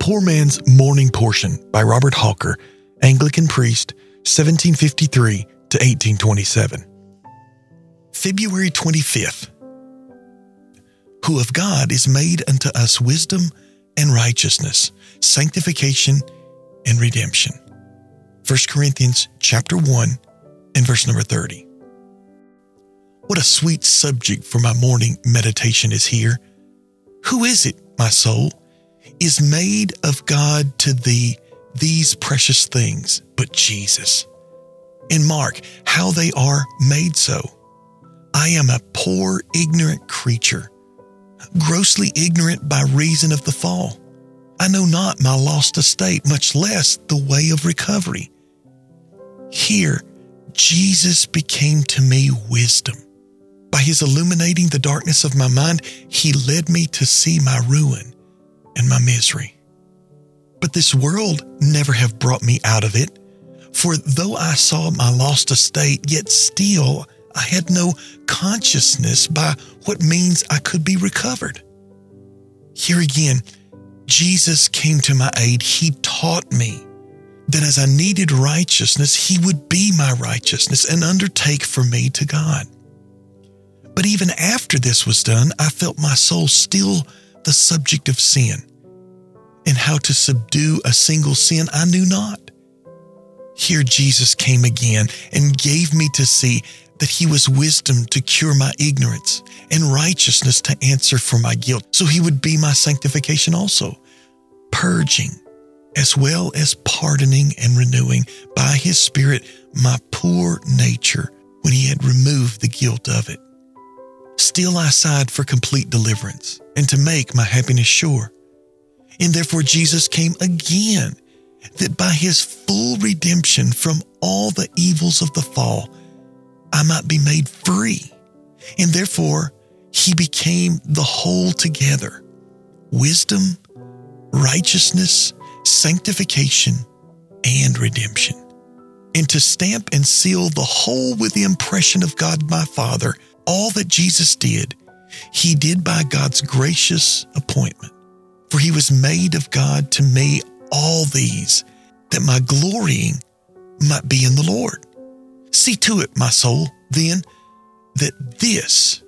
Poor Man's Morning Portion by Robert Hawker, Anglican priest, 1753 to 1827. February 25th. Who of God is made unto us wisdom and righteousness, sanctification and redemption. 1 Corinthians chapter 1 and verse number 30. What a sweet subject for my morning meditation is here. Who is it, my soul, is made of God to thee these precious things, but Jesus? And mark how they are made so. I am a poor, ignorant creature, grossly ignorant by reason of the fall. I know not my lost estate, much less the way of recovery. Here, Jesus became to me wisdom. By his illuminating the darkness of my mind, he led me to see my ruin and my misery. But this world never have brought me out of it. For though I saw my lost estate, yet still I had no consciousness by what means I could be recovered. Here again, Jesus came to my aid. He taught me that as I needed righteousness, He would be my righteousness and undertake for me to God. But even after this was done, I felt my soul still the subject of sin. And how to subdue a single sin I knew not. Here Jesus came again and gave me to see that he was wisdom to cure my ignorance and righteousness to answer for my guilt. So he would be my sanctification also, purging as well as pardoning and renewing by his Spirit my poor nature when he had removed the guilt of it. Still I sighed for complete deliverance and to make my happiness sure. And therefore Jesus came again, that by his full redemption from all the evils of the fall, I might be made free. And therefore he became the whole together wisdom, righteousness, sanctification, and redemption. And to stamp and seal the whole with the impression of God my Father, all that Jesus did, he did by God's gracious appointment. For he was made of God to me all these, that my glorying might be in the Lord. See to it, my soul, then, that this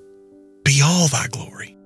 be all thy glory.